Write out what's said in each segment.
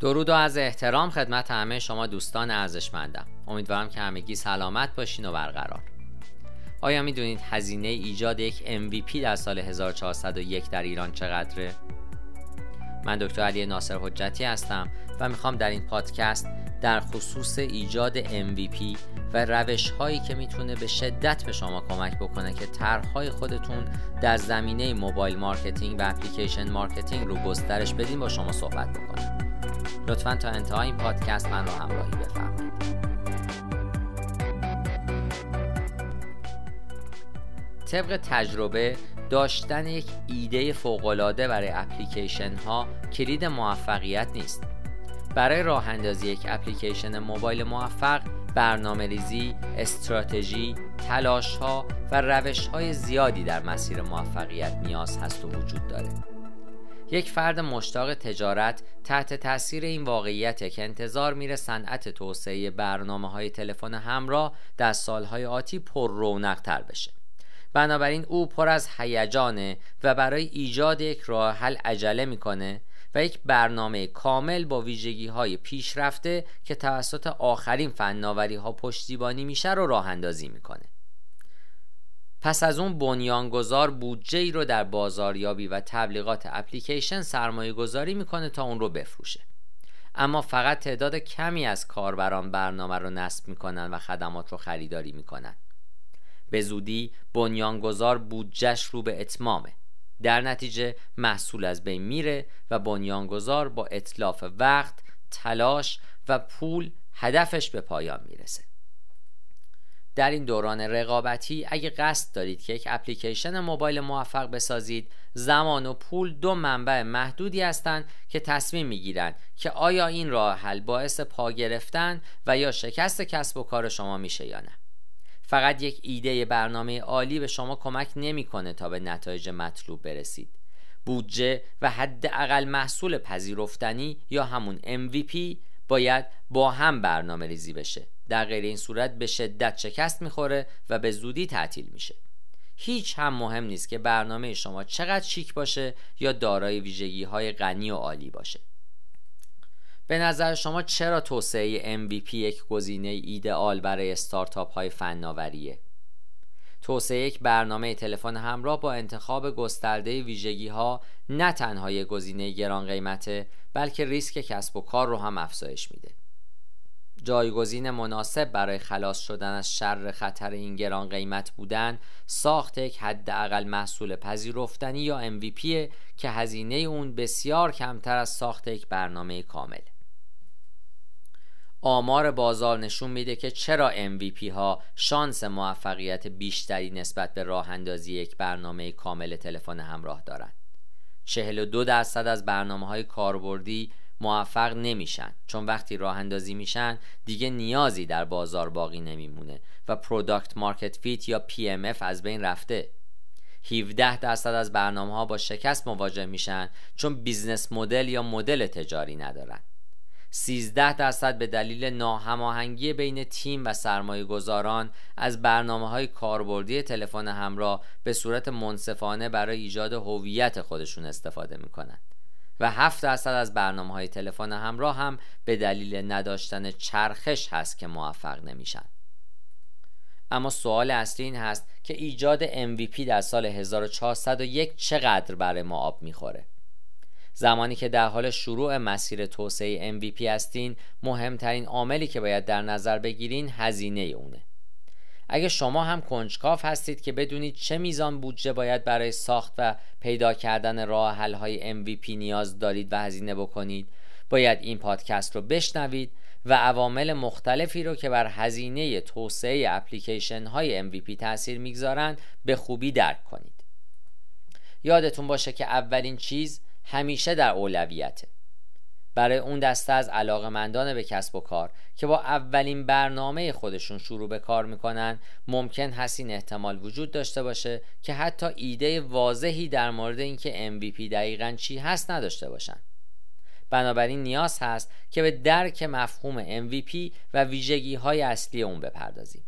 درود و عرض احترام خدمت همه شما دوستان ارزشمندم. امیدوارم که همگی سلامت باشین و برقرار. آیا می‌دونید هزینه ایجاد یک MVP در سال 1401 در ایران چقدره؟ من دکتر علی ناصر حجتی هستم و می‌خوام در این پادکست در خصوص ایجاد MVP و روش هایی که می‌تونه به شدت به شما کمک بکنه که طرحهای خودتون در زمینه mobile marketing و application marketing رو گسترش بدین با شما صحبت بکنم. لطفا تا انتهای این پادکست من رو همراهی بفرمایید. طبق تجربه داشتن یک ایده فوقالعاده برای اپلیکیشن ها کلید موفقیت نیست. برای راه اندازی یک اپلیکیشن موبایل موفق برنامه ریزی، استراتژی، تلاش ها و روش های زیادی در مسیر موفقیت نیاز هست و وجود داره. یک فرد مشتاق تجارت تحت تاثیر این واقعیت که انتظار میره صنعت توسعه برنامه های تلفن همراه در سالهای آتی پر رونق تر بشه. بنابراین او پر از هیجانه و برای ایجاد یک راه حل عجله می‌کنه و یک برنامه کامل با ویژگی های پیشرفته که توسط آخرین فناوری ها پشتیبانی میشه رو راه اندازی می‌کنه. پس از اون بنیانگذار بودجه ای رو در بازاریابی و تبلیغات اپلیکیشن سرمایه گذاری می‌کنه تا اون رو بفروشه. اما فقط تعداد کمی از کاربران برنامه رو نصب می‌کنن و خدمات رو خریداری می‌کنن. به زودی بنیانگذار بودجهش رو به اتمامه. در نتیجه محصول از بین میره و بنیانگذار با اطلاف وقت، تلاش و پول هدفش به پایان می‌رسه. در این دوران رقابتی اگه قصد دارید که یک اپلیکیشن موبایل موفق بسازید زمان و پول دو منبع محدودی هستند که تصمیم می‌گیرند که آیا این راه حل باعث پا گرفتن و یا شکست کسب و کار شما میشه یا نه. فقط یک ایده برنامه عالی به شما کمک نمی‌کنه تا به نتایج مطلوب برسید. بودجه و حداقل محصول پذیرفتنی یا همون MVP باید با هم برنامه ریزی بشه. در غیر این صورت به شدت شکست می‌خوره و به زودی تعطیل میشه هیچ هم مهم نیست که برنامه شما چقدر شیک باشه یا دارای ویژگی های غنی و عالی باشه به نظر شما چرا توسعه MVP یک گزینه ایدئال برای استارتاپ های فناوریه؟ توسعه یک برنامه تلفن همراه با انتخاب گسترده ویژگی ها نه تنها یک گزینه گران قیمته بلکه ریسک کسب و کار رو هم افزایش میده. جایگزین مناسب برای خلاص شدن از شر خطر این گران قیمت بودن ساخت یک حداقل محصول پذیرفتنی یا MVP که هزینه اون بسیار کمتر از ساخت یک برنامه کامل آمار بازار نشون میده که چرا MVP ها شانس موفقیت بیشتری نسبت به راه اندازی یک برنامه کامل تلفن همراه دارند. 42 درصد از برنامه های کاربردی موفق نمیشن. چون وقتی راه اندازی میشن دیگه نیازی در بازار باقی نمیمونه و product market fit یا PMF از بین رفته. 17 درصد از برنامه ها با شکست مواجه میشن چون business model یا مدل تجاری ندارن. 13 درصد به دلیل ناهماهنگی بین تیم و سرمایه گذاران از برنامه های کاربردی تلفن همراه به صورت منصفانه برای ایجاد هویت خودشون استفاده می‌کنند و 7 درصد از برنامه های تلفن همراه هم به دلیل نداشتن چرخش هست که موفق نمیشن. اما سوال اصلی این هست که ایجاد MVP در سال 1401 چقدر برای ما آب می‌خوره؟ زمانی که در حال شروع مسیر توسعه MVP هستین مهمترین عاملی که باید در نظر بگیرین هزینه اونه. اگه شما هم کنجکاف هستید که بدونید چه میزان بودجه باید برای ساخت و پیدا کردن راه حل های MVP نیاز دارید و هزینه بکنید باید این پادکست رو بشنوید و عوامل مختلفی رو که بر هزینه توسعه اپلیکیشن های MVP تاثیر می‌گذارند به خوبی درک کنید. یادتون باشه که اولین چیز همیشه در اولویته. برای اون دسته از علاقمندان به کسب و کار که با اولین برنامه خودشون شروع به کار می‌کنن ممکن هست این احتمال وجود داشته باشه که حتی ایده واضحی در مورد اینکه MVP دقیقا چی هست نداشته باشن. بنابراین نیاز هست که به درک مفهوم MVP و ویژگی های اصلی اون بپردازیم.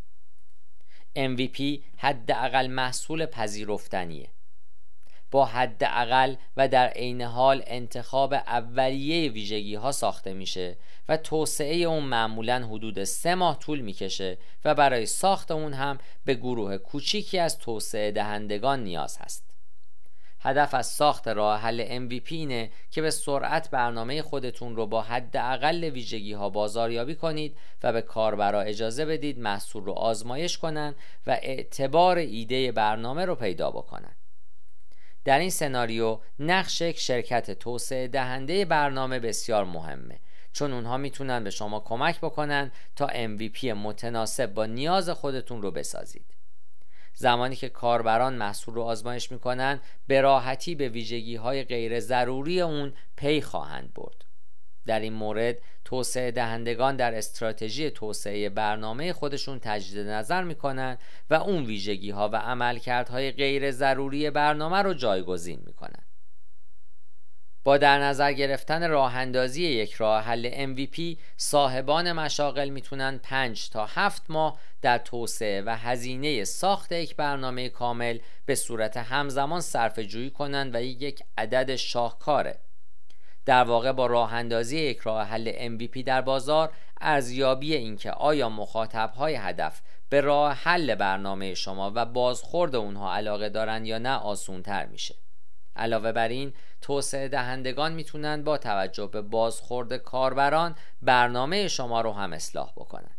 MVP حداقل محصول پذیرفتنیه. با حداقل و در عین حال انتخاب اولیه ویژگی ها ساخته میشه و توسعه اون معمولا حدود سه ماه طول می‌کشه و برای ساخت اون هم به گروه کوچیکی از توسعه دهندگان نیاز هست. هدف از ساخت راه حل MVP اینه که به سرعت برنامه خودتون رو با حداقل ویژگی ها بازاریابی کنید و به کاربرا اجازه بدید محصول رو آزمایش کنند و اعتبار ایده برنامه رو پیدا بکنن. در این سناریو نقش یک شرکت توسعه دهنده برنامه بسیار مهمه. چون اونها می‌تونن به شما کمک بکنن تا MVP متناسب با نیاز خودتون رو بسازید. زمانی که کاربران محصول رو آزمایش می‌کنن به راحتی به ویژگی های غیر ضروری اون پی خواهند برد. در این مورد توسعه دهندگان در استراتژی توسعه برنامه خودشون تجدید نظر می‌کنن و اون ویژگی ها و عملکردهای غیر ضروری برنامه رو جایگزین می‌کنن. با در نظر گرفتن راه اندازی یک راه حل MVP صاحبان مشاغل می‌تونن 5 تا 7 ماه در توسعه و هزینه ساخت یک برنامه کامل به صورت همزمان صرف جویی کنند و یک عدد شاهکاره. در واقع با راه اندازی یک راه حل MVP در بازار ارزیابی اینکه آیا مخاطب های هدف به راه حل برنامه شما و بازخورد اونها علاقه دارند یا نه آسون تر میشه. علاوه بر این توسعه دهندگان می‌تونن با توجه به بازخورد کاربران برنامه شما رو هم اصلاح بکنن.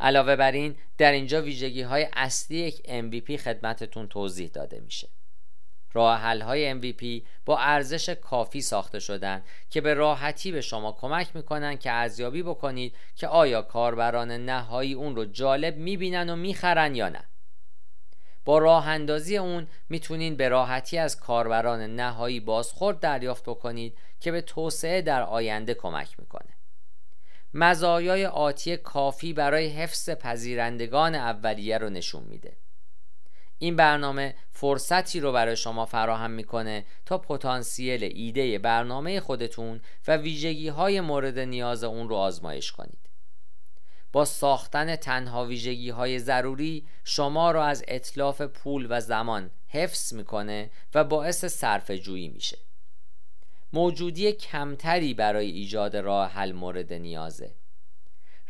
علاوه بر این در اینجا ویژگی های اصلی یک MVP خدمتتون توضیح داده میشه. راه های MVP با ارزش کافی ساخته شدن که به راحتی به شما کمک می‌کنن که ارزیابی بکنید که آیا کاربران نهایی اون رو جالب می‌بینن و می‌خرن یا نه. با راه اندازی اون می‌تونین به راحتی از کاربران نهایی بازخورد دریافت بکنید که به توسعه در آینده کمک می‌کنه. مزایای آتی کافی برای حفظ پذیرندگان اولیه رو نشون میده. این برنامه فرصتی رو برای شما فراهم می‌کنه تا پتانسیل ایده برنامه خودتون و ویژگی های مورد نیاز اون رو آزمایش کنید. با ساختن تنها ویژگی های ضروری شما را از اطلاف پول و زمان حفظ می‌کنه و باعث صرف جویی میشه. موجودی کمتری برای ایجاد راه حل مورد نیازه.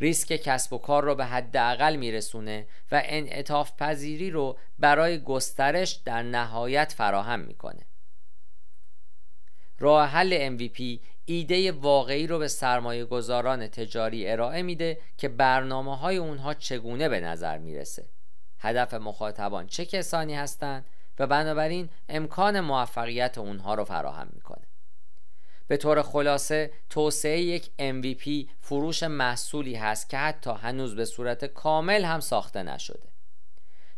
ریسک کسب و کار رو به حداقل میرسونه و انعطاف پذیری رو برای گسترش در نهایت فراهم می‌کنه. راه حل MVP ایده واقعی رو به سرمایه گذاران تجاری ارائه میده که برنامه های اونها چگونه به نظر می‌رسه. هدف مخاطبان چه کسانی هستند و بنابراین امکان موفقیت اونها رو فراهم می‌کنه. به طور خلاصه توسعه یک MVP فروش محصولی هست که حتی هنوز به صورت کامل هم ساخته نشده.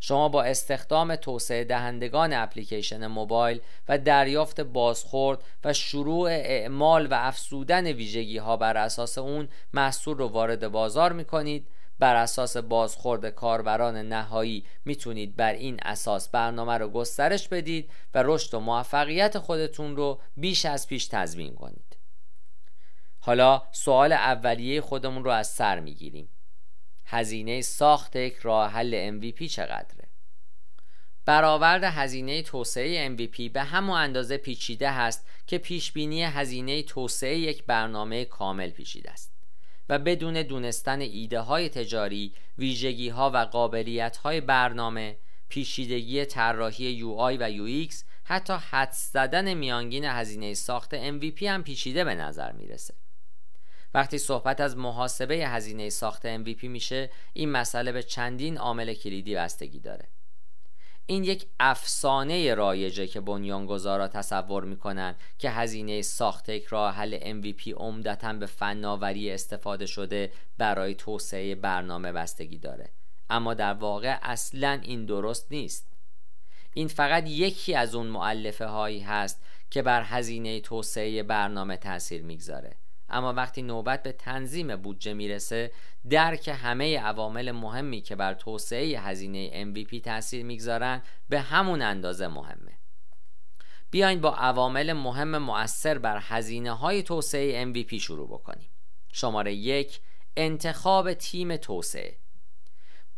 شما با استخدام توسعه دهندگان اپلیکیشن موبایل و دریافت بازخورد و شروع اعمال و افزودن ویژگی ها بر اساس اون محصول رو وارد بازار می کنید بر اساس بازخورد کاربران نهایی می‌تونید بر این اساس برنامه رو گسترش بدید و رشد و موفقیت خودتون رو بیش از پیش تضمین کنید. حالا سوال اولیه خودمون رو از سر می‌گیریم. هزینه ساخت یک راه حل MVP چقدره؟ برآورد هزینه توسعه MVP به همون اندازه پیچیده هست که پیش بینی هزینه توسعه یک برنامه کامل پیچیده است. و بدون دونستن ایده های تجاری، ویژگی ها و قابلیت های برنامه، پیچیدگی طراحی UI و UX، حتی حدس زدن میانگین هزینه ساخت MVP هم پیچیده به نظر می‌رسه. وقتی صحبت از محاسبه هزینه ساخت MVP میشه این مسئله به چندین عامل کلیدی بستگی داره این یک افسانه رایجه که بنیانگذارا تصور می‌کنن که هزینه ساخت یک راه حل MVP عمدتا به فناوری استفاده شده برای توسعه برنامه بستگی داره. اما در واقع اصلا این درست نیست. این فقط یکی از اون معلفه هایی هست که بر هزینه توسعه برنامه تاثیر می‌گذاره. اما وقتی نوبت به تنظیم بودجه می‌رسه درک همه عوامل مهمی که بر توسعه هزینه MVP تاثیر می‌گذارن به همون اندازه مهمه. بیاین با عوامل مهم مؤثر بر هزینه های توسعه MVP شروع بکنیم. شماره یک انتخاب تیم توسعه.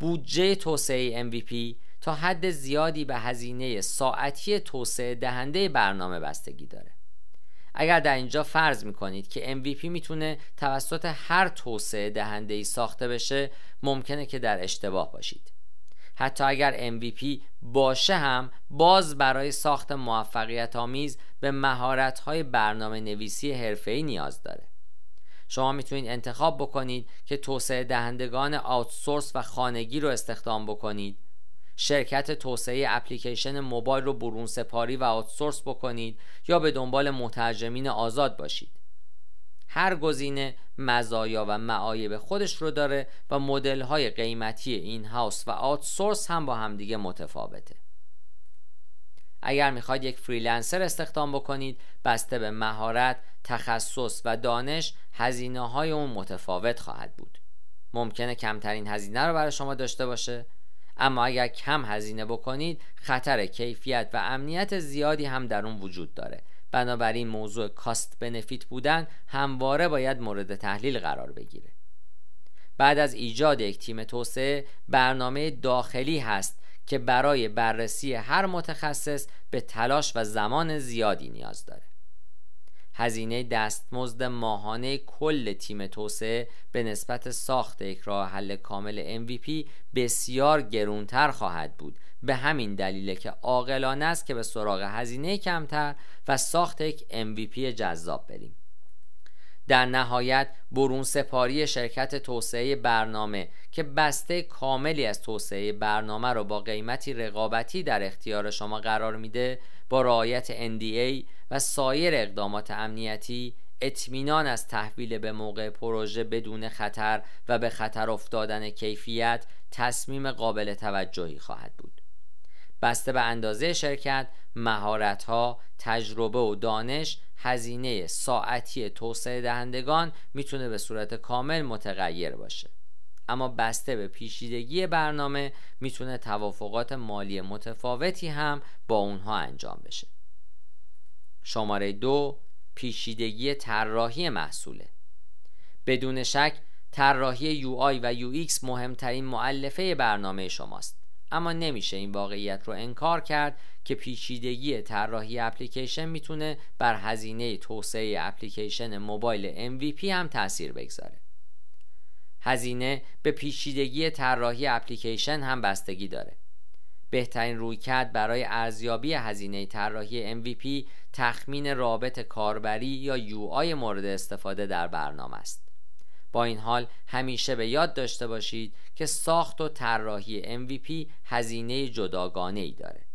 بودجه توسعه MVP تا حد زیادی به هزینه ساعتی توسعه دهنده برنامه بستگی داره. اگر در اینجا فرض می‌کنید که MVP می‌تونه توسط هر توسعه دهنده ای ساخته بشه ممکنه که در اشتباه باشید. حتی اگر MVP باشه هم باز برای ساخت موفقیت آمیز به مهارت های برنامه نویسی حرفه‌ای نیاز داره. شما می‌تونید انتخاب بکنید که توسعه دهندگان outsource و خانگی رو استخدام بکنید. شرکت توسعه اپلیکیشن موبایل رو برون سپاری و outsource بکنید یا به دنبال مترجمین آزاد باشید. هر گزینه مزایا و معایب خودش رو داره و مدل های قیمتی in-house و outsource هم با همدیگه متفاوته. اگر می‌خواید یک freelancer استخدام بکنید بسته به مهارت، تخصص و دانش هزینه های اون متفاوت خواهد بود. ممکنه کمترین هزینه رو برای شما داشته باشه. اما اگر کم هزینه بکنید خطر کیفیت و امنیت زیادی هم در اون وجود داره. بنابراین موضوع کاست بنفیت بودن همواره باید مورد تحلیل قرار بگیره. بعد از ایجاد یک تیم توسعه برنامه داخلی هست که برای بررسی هر متخصص به تلاش و زمان زیادی نیاز داره. هزینه دستمزد ماهانه کل تیم توسعه به نسبت ساخت یک راه حل کامل MVP بسیار گرونتر خواهد بود. به همین دلیل که عاقلانه است که به سراغ هزینه کمتر و ساخت یک MVP جذاب بریم. در نهایت برون سپاری شرکت توسعه برنامه که بسته کاملی از توسعه برنامه رو با قیمتی رقابتی در اختیار شما قرار میده با رعایت NDA و سایر اقدامات امنیتی اطمینان از تحویل به موقع پروژه بدون خطر و به خطر افتادن کیفیت تصمیم قابل توجهی خواهد بود. بسته به اندازه شرکت مهارت‌ها تجربه و دانش هزینه ساعتی توسعه دهندگان می‌تونه به صورت کامل متغیر باشه. اما بسته به پیشیدگی برنامه می‌تونه توافقات مالی متفاوتی هم با اونها انجام بشه. شماره دو پیشیدگی طراحی محصوله. بدون شک طراحی UI و UX مهمترین معلفه برنامه شماست. اما نمیشه این واقعیت رو انکار کرد که پیچیدگی طراحی اپلیکیشن می‌تونه بر هزینه توسعه اپلیکیشن موبایل MVP هم تاثیر بگذاره. هزینه به پیچیدگی طراحی اپلیکیشن هم بستگی داره. بهترین رویکرد برای ارزیابی هزینه طراحی MVP تخمین رابط کاربری یا UI مورد استفاده در برنامه است. با این حال همیشه به یاد داشته باشید که ساخت و طراحی MVP هزینه جداگانه ای داره.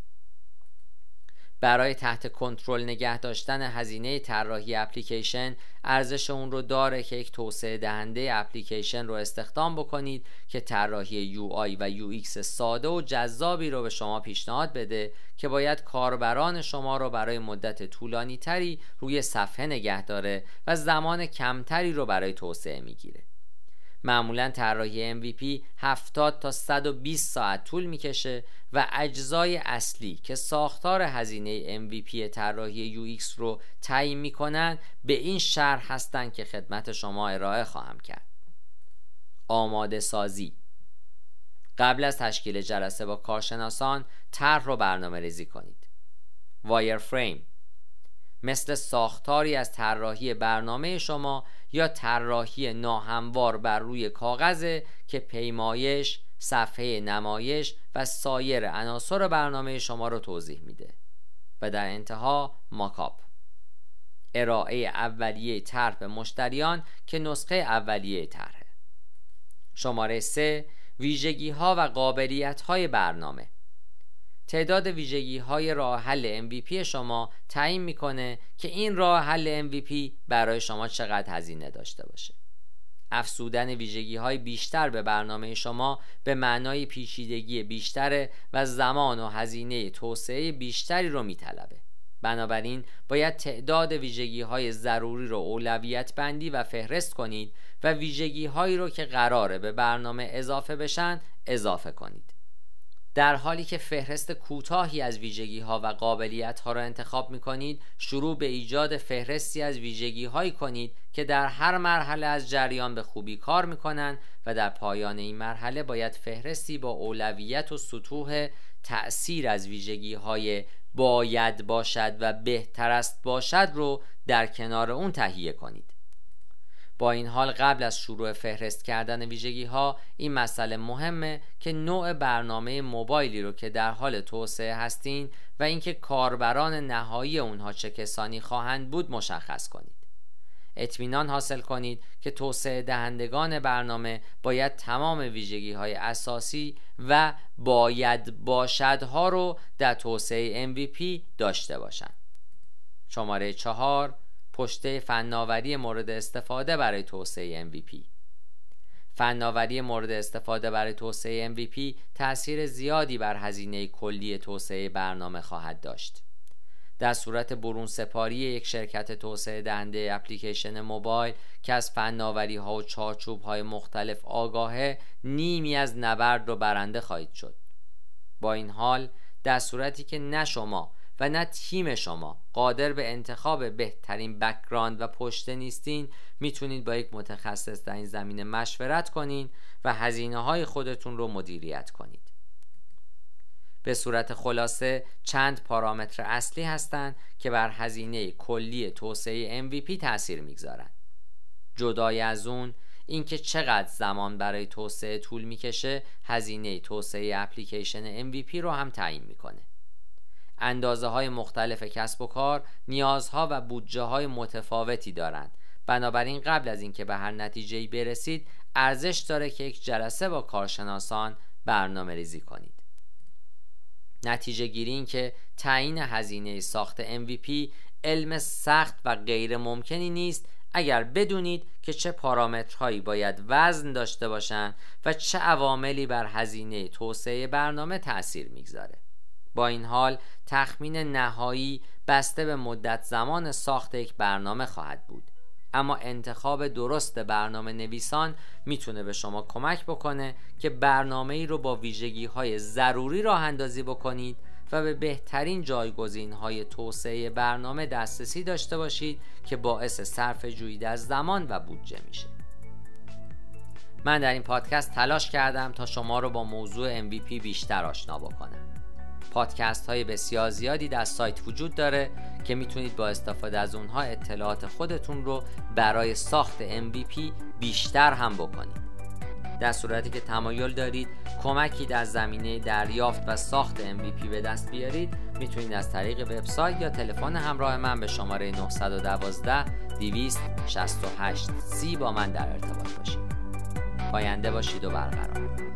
برای تحت کنترل نگه داشتن هزینه طراحی اپلیکیشن ارزش اون رو داره که یک توسعه دهنده اپلیکیشن رو استخدام بکنید که طراحی UI و UX ساده و جذابی رو به شما پیشنهاد بده که باید کاربران شما رو برای مدت طولانی تری روی صفحه نگه داره و زمان کمتری رو برای توسعه می‌گیره. معمولا طراحی MVP 70 تا 120 ساعت طول می‌کشه و اجزای اصلی که ساختار هزینه MVP طراحی UX رو تعیین می‌کنن به این شرح هستند که خدمت شما ارائه خواهم کرد. آماده سازی. قبل از تشکیل جلسه با کارشناسان طرح رو برنامه ریزی کنید. وایر فریم مثل ساختاری از طراحی برنامه شما یا طراحی ناهموار بر روی کاغذ که پیمایش، صفحه نمایش و سایر عناصر برنامه شما رو توضیح میده. و در انتها ماکاپ. ارائه اولیه طرح به مشتریان که نسخه اولیه طرحه. شماره 3 ویژگی ها و قابلیت های برنامه. تعداد ویژگی های راه حل MVP شما تعیین می‌کنه که این راه حل MVP برای شما چقدر هزینه داشته باشه. افسودن ویژگی های بیشتر به برنامه شما به معنای پیچیدگی بیشتر و زمان و هزینه توسعه بیشتری رو میطلبه. بنابراین باید تعداد ویژگی های ضروری رو اولویت بندی و فهرست کنید و ویژگی هایی رو که قراره به برنامه اضافه بشن اضافه کنید. در حالی که فهرست کوتاهی از ویژگی ها و قابلیت ها را انتخاب می کنید شروع به ایجاد فهرستی از ویژگی هایی کنید که در هر مرحله از جریان به خوبی کار می کنند و در پایان این مرحله باید فهرستی با اولویت و سطوح تأثیر از ویژگی های باید باشد و بهتر است باشد رو در کنار اون تهیه کنید. با این حال قبل از شروع فهرست کردن ویژگی ها این مسئله مهمه که نوع برنامه موبایلی رو که در حال توسعه هستین و اینکه کاربران نهایی اونها چه کسانی خواهند بود مشخص کنید اطمینان حاصل کنید که توسعه دهندگان برنامه باید تمام ویژگی های اساسی و باید باشدها رو در توسعه MVP داشته باشند. شماره چهار پشته فناوری مورد استفاده برای توسعه MVP فناوری مورد استفاده برای توسعه MVP تأثیر زیادی بر هزینه کلی توسعه برنامه خواهد داشت. در صورت برون سپاری یک شرکت توسعه دهنده اپلیکیشن موبایل که از فناوری ها و چارچوب های مختلف آگاهه نیمی از نبرد رو برنده خواهید شد با این حال در صورتی که نه شما و نه تیم شما قادر به انتخاب بهترین background و پشته نیستین می‌تونید با یک متخصص در این زمینه مشورت کنین و هزینه های خودتون رو مدیریت کنید به صورت خلاصه چند پارامتر اصلی هستند که بر هزینه کلی توسعه MVP تاثیر می‌گذارند. جدای از اون اینکه چقدر زمان برای توسعه طول می‌کشه هزینه توسعه اپلیکیشن MVP رو هم تعیین می‌کنه. اندازه های مختلف کسب و کار نیازها و بودجه های متفاوتی دارند. بنابراین قبل از اینکه به هر نتیجه برسید ارزش داره که یک جلسه با کارشناسان برنامه ریزی کنید. نتیجه گیری این که تعیین هزینه ساخت MVP علم سخت و غیر ممکنی نیست اگر بدونید که چه پارامترهایی باید وزن داشته باشند و چه عواملی بر هزینه توسعه برنامه تاثیر می‌گذاره با این حال تخمین نهایی بسته به مدت زمان ساخت یک برنامه خواهد بود. اما انتخاب درست برنامه نویسان می‌تونه به شما کمک بکنه که برنامه ای رو با ویژگی های ضروری راه اندازی بکنید و به بهترین جایگزین های توسعه برنامه دسترسی داشته باشید که باعث صرف جویی از زمان و بودجه میشه. من در این پادکست تلاش کردم تا شما رو با موضوع MVP بیشتر آشنا بکنم. پادکست های بسیار زیادی در سایت وجود داره که می‌تونید با استفاده از اونها اطلاعات خودتون رو برای ساخت MVP بیشتر هم بکنید. در صورتی که تمایل دارید کمکی در زمینه دریافت و ساخت MVP به دست بیارید می‌تونید از طریق وبسایت یا تلفن همراه من به شماره 912 268 سی با من در ارتباط باشید. پاینده باشید و برقرار.